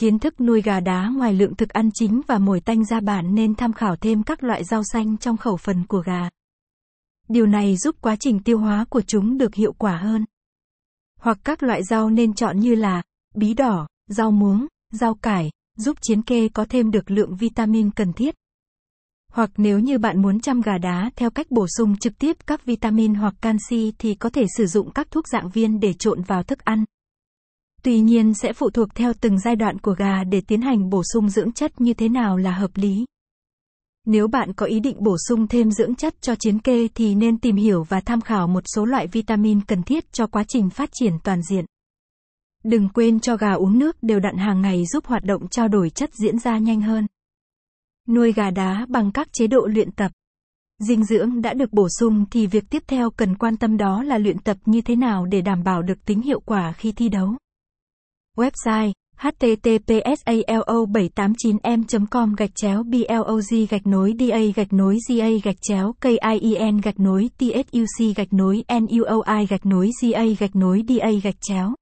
Kiến thức nuôi gà đá ngoài lượng thực ăn chính và mồi tanh ra bạn nên tham khảo thêm các loại rau xanh trong khẩu phần của gà. Điều này giúp quá trình tiêu hóa của chúng được hiệu quả hơn. Hoặc các loại rau nên chọn như là bí đỏ, rau muống, rau cải, giúp chiến kê có thêm được lượng vitamin cần thiết. Hoặc nếu như bạn muốn chăm gà đá theo cách bổ sung trực tiếp các vitamin hoặc canxi thì có thể sử dụng các thuốc dạng viên để trộn vào thức ăn. Tuy nhiên sẽ phụ thuộc theo từng giai đoạn của gà để tiến hành bổ sung dưỡng chất như thế nào là hợp lý. Nếu bạn có ý định bổ sung thêm dưỡng chất cho chiến kê thì nên tìm hiểu và tham khảo một số loại vitamin cần thiết cho quá trình phát triển toàn diện. Đừng quên cho gà uống nước đều đặn hàng ngày giúp hoạt động trao đổi chất diễn ra nhanh hơn. Nuôi gà đá bằng các chế độ luyện tập. Dinh dưỡng đã được bổ sung thì việc tiếp theo cần quan tâm đó là luyện tập như thế nào để đảm bảo được tính hiệu quả khi thi đấu. Website https://alo789m.com gạch chéo blog gạch nối da gạch nối ga gạch chéo kien gạch nối tsuc gạch nối nuoi gạch nối ga gạch nối da gạch chéo.